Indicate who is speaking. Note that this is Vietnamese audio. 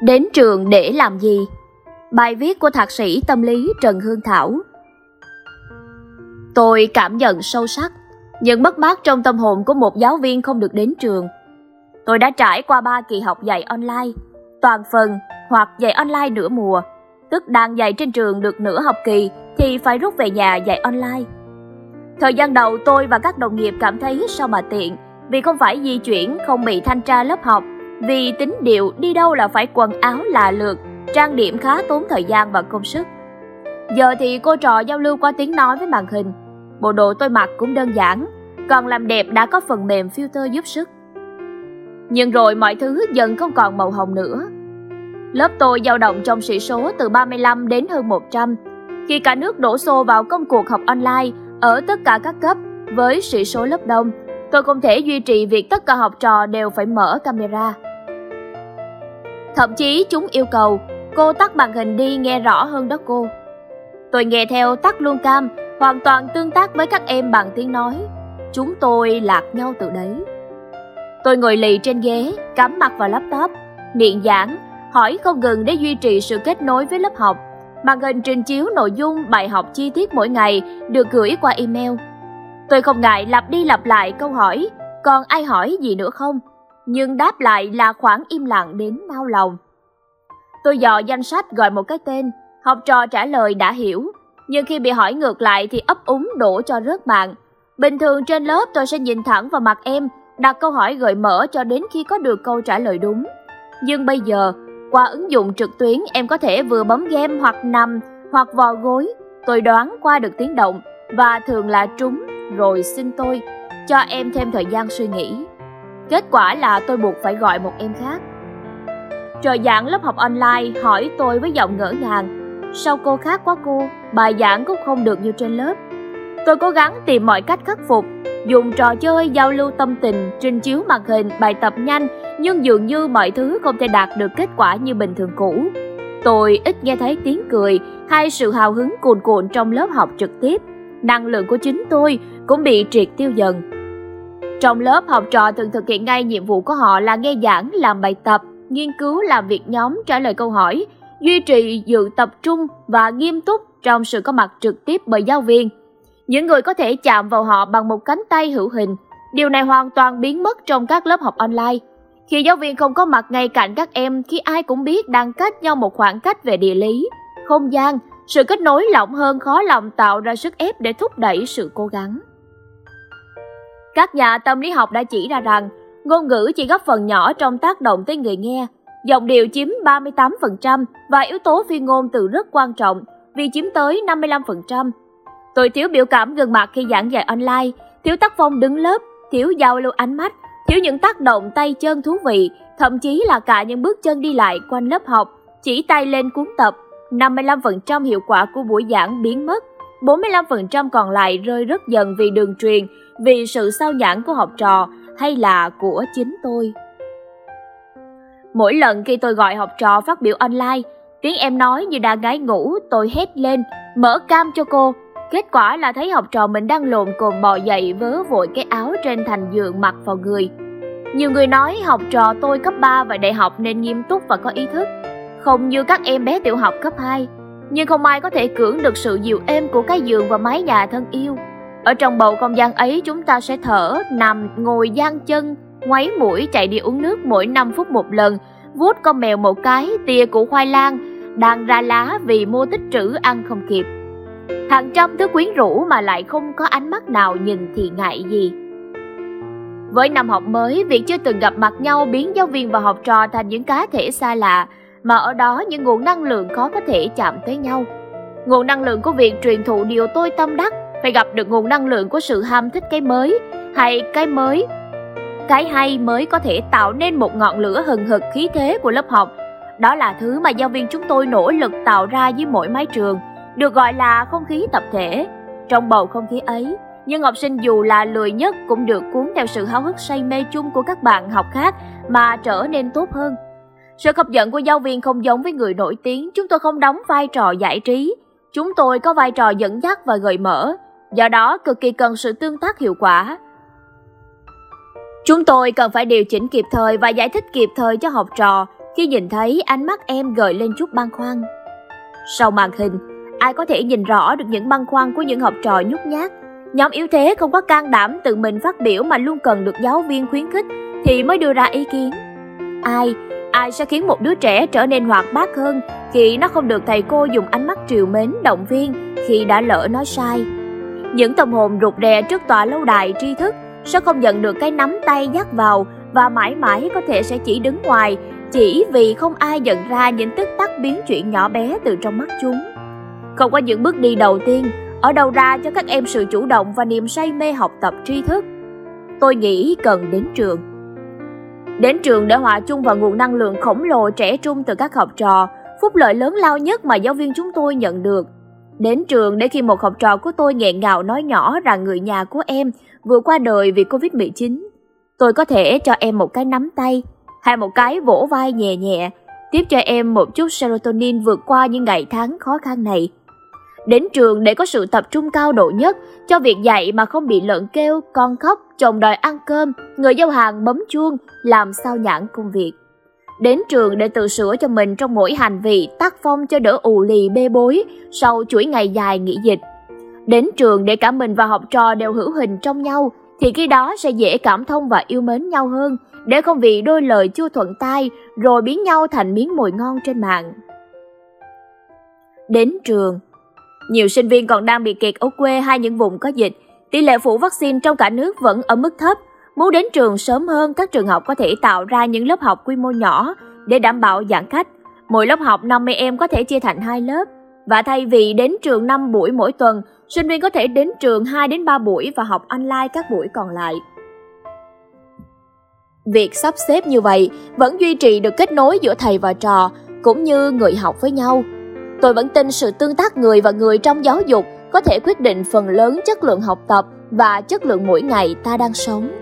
Speaker 1: Đến trường để làm gì? Bài viết của thạc sĩ tâm lý Trần Hương Thảo Tôi cảm nhận sâu sắc những mất mát trong tâm hồn của một giáo viên không được đến trường. Tôi đã trải qua ba kỳ học dạy online, toàn phần hoặc dạy online nửa mùa, tức đang dạy trên trường được nửa học kỳ thì phải rút về nhà dạy online. Thời gian đầu tôi và các đồng nghiệp cảm thấy sao mà tiện vì không phải di chuyển, không bị thanh tra lớp học, vì tính điệu đi đâu là phải quần áo là lượt, trang điểm khá tốn thời gian và công sức. Giờ thì cô trò giao lưu qua tiếng nói với màn hình. Bộ đồ tôi mặc cũng đơn giản, còn làm đẹp đã có phần mềm filter giúp sức. Nhưng rồi mọi thứ dần không còn màu hồng nữa. Lớp tôi dao động trong sĩ số từ 35 đến hơn 100. Khi cả nước đổ xô vào công cuộc học online ở tất cả các cấp với sĩ số lớp đông, tôi không thể duy trì việc tất cả học trò đều phải mở camera. Thậm chí chúng yêu cầu cô tắt màn hình đi nghe rõ hơn đó cô. Tôi nghe theo tắt luôn cam, hoàn toàn tương tác với các em bằng tiếng nói. Chúng tôi lạc nhau từ đấy. Tôi ngồi lì trên ghế, cắm mặt vào laptop, niệm giảng, hỏi không ngừng để duy trì sự kết nối với lớp học. Màn hình trình chiếu nội dung bài học chi tiết mỗi ngày được gửi qua email. Tôi không ngại lặp đi lặp lại câu hỏi, còn ai hỏi gì nữa không? Nhưng đáp lại là khoảng im lặng đến nao lòng. Tôi dò danh sách gọi một cái tên, học trò trả lời đã hiểu, nhưng khi bị hỏi ngược lại thì ấp úng đổ cho rớt mạng. Bình thường trên lớp tôi sẽ nhìn thẳng vào mặt em, đặt câu hỏi gợi mở cho đến khi có được câu trả lời đúng. Nhưng bây giờ, qua ứng dụng trực tuyến em có thể vừa bấm game hoặc nằm hoặc vò gối, tôi đoán qua được tiếng động và thường là trúng rồi xin tôi, cho em thêm thời gian suy nghĩ. Kết quả là tôi buộc phải gọi một em khác. Trời giảng lớp học online hỏi tôi với giọng ngỡ ngàng, sao cô khác quá cô, bài giảng cũng không được như trên lớp. Tôi cố gắng tìm mọi cách khắc phục, dùng trò chơi giao lưu tâm tình, trình chiếu màn hình, bài tập nhanh, nhưng dường như mọi thứ không thể đạt được kết quả như bình thường cũ. Tôi ít nghe thấy tiếng cười hay sự hào hứng cuồn cuộn trong lớp học trực tiếp. Năng lượng của chính tôi cũng bị triệt tiêu dần. Trong lớp, học trò thường thực hiện ngay nhiệm vụ của họ là nghe giảng, làm bài tập, nghiên cứu làm việc nhóm, trả lời câu hỏi, duy trì dự tập trung và nghiêm túc trong sự có mặt trực tiếp bởi giáo viên. Những người có thể chạm vào họ bằng một cánh tay hữu hình. Điều này hoàn toàn biến mất trong các lớp học online. Khi giáo viên không có mặt ngay cạnh các em, khi ai cũng biết đang cách nhau một khoảng cách về địa lý, không gian, sự kết nối lỏng hơn khó lòng tạo ra sức ép để thúc đẩy sự cố gắng. Các nhà tâm lý học đã chỉ ra rằng, ngôn ngữ chỉ góp phần nhỏ trong tác động tới người nghe. Giọng điệu chiếm 38% và yếu tố phi ngôn từ rất quan trọng vì chiếm tới 55%. Tôi thiếu biểu cảm gần mặt khi giảng dạy online, thiếu tác phong đứng lớp, thiếu giao lưu ánh mắt, thiếu những tác động tay chân thú vị, thậm chí là cả những bước chân đi lại quanh lớp học, chỉ tay lên cuốn tập. 55% hiệu quả của buổi giảng biến mất, 45% còn lại rơi rất dần vì đường truyền, vì sự sao nhãn của học trò hay là của chính tôi. Mỗi lần khi tôi gọi học trò phát biểu online, tiếng em nói như đang gái ngủ, tôi hét lên, mở cam cho cô. Kết quả là thấy học trò mình đang lộn cồn bò dậy vớ vội cái áo trên thành giường mặc vào người. Nhiều người nói học trò tôi cấp 3 và đại học nên nghiêm túc và có ý thức, không như các em bé tiểu học cấp 2. Nhưng không ai có thể cưỡng được sự dịu êm của cái giường và mái nhà thân yêu. Ở trong bầu không gian ấy chúng ta sẽ thở, nằm, ngồi giang chân, ngoáy mũi chạy đi uống nước mỗi 5 phút một lần, vuốt con mèo một cái, tia củ khoai lang, đang ra lá vì mua tích trữ ăn không kịp. Hàng trăm thứ quyến rũ mà lại không có ánh mắt nào nhìn thì ngại gì. Với năm học mới, việc chưa từng gặp mặt nhau biến giáo viên và học trò thành những cá thể xa lạ, mà ở đó những nguồn năng lượng khó có thể chạm tới nhau. Nguồn năng lượng của việc truyền thụ điều tôi tâm đắc phải gặp được nguồn năng lượng của sự ham thích cái mới. Hay cái mới, cái hay mới có thể tạo nên một ngọn lửa hừng hực khí thế của lớp học. Đó là thứ mà giáo viên chúng tôi nỗ lực tạo ra dưới mỗi mái trường, được gọi là không khí tập thể. Trong bầu không khí ấy nhưng học sinh dù là lười nhất cũng được cuốn theo sự háo hức say mê chung của các bạn học khác mà trở nên tốt hơn. Sự hấp dẫn của giáo viên không giống với người nổi tiếng, chúng tôi không đóng vai trò giải trí. Chúng tôi có vai trò dẫn dắt và gợi mở do đó cực kỳ cần sự tương tác hiệu quả. Chúng tôi cần phải điều chỉnh kịp thời và giải thích kịp thời cho học trò khi nhìn thấy ánh mắt em gợi lên chút băn khoăn. Sau màn hình, ai có thể nhìn rõ được những băn khoăn của những học trò nhút nhát. Nhóm yếu thế không có can đảm tự mình phát biểu mà luôn cần được giáo viên khuyến khích thì mới đưa ra ý kiến. Ai, ai sẽ khiến một đứa trẻ trở nên hoạt bát hơn khi nó không được thầy cô dùng ánh mắt triều mến động viên khi đã lỡ nói sai. Những tâm hồn rụt rè trước tòa lâu đài tri thức sẽ không nhận được cái nắm tay dắt vào và mãi mãi có thể sẽ chỉ đứng ngoài chỉ vì không ai nhận ra những tích tắc biến chuyện nhỏ bé từ trong mắt chúng. Không có những bước đi đầu tiên, ở đâu ra cho các em sự chủ động và niềm say mê học tập tri thức. Tôi nghĩ cần đến trường. Đến trường để hòa chung vào nguồn năng lượng khổng lồ trẻ trung từ các học trò, phúc lợi lớn lao nhất mà giáo viên chúng tôi nhận được. Đến trường để khi một học trò của tôi nghẹn ngào nói nhỏ rằng người nhà của em vừa qua đời vì Covid-19, tôi có thể cho em một cái nắm tay hay một cái vỗ vai nhẹ nhẹ, tiếp cho em một chút serotonin vượt qua những ngày tháng khó khăn này. Đến trường để có sự tập trung cao độ nhất cho việc dạy mà không bị lợn kêu, con khóc, chồng đòi ăn cơm, người giao hàng bấm chuông, làm sao nhãn công việc. Đến trường để tự sửa cho mình trong mỗi hành vi, tác phong cho đỡ ù lì bê bối sau chuỗi ngày dài nghỉ dịch. Đến trường để cả mình và học trò đều hữu hình trong nhau thì khi đó sẽ dễ cảm thông và yêu mến nhau hơn để không vì đôi lời chưa thuận tai rồi biến nhau thành miếng mồi ngon trên mạng. Đến trường Nhiều sinh viên còn đang bị kẹt ở quê hay những vùng có dịch, tỷ lệ phủ vaccine trong cả nước vẫn ở mức thấp. Muốn đến trường sớm hơn, các trường học có thể tạo ra những lớp học quy mô nhỏ để đảm bảo giãn cách. Mỗi lớp học 50 em có thể chia thành hai lớp. Và thay vì đến trường 5 buổi mỗi tuần, sinh viên có thể đến trường 2 đến 3 buổi và học online các buổi còn lại. Việc sắp xếp như vậy vẫn duy trì được kết nối giữa thầy và trò, cũng như người học với nhau. Tôi vẫn tin sự tương tác người và người trong giáo dục có thể quyết định phần lớn chất lượng học tập và chất lượng mỗi ngày ta đang sống.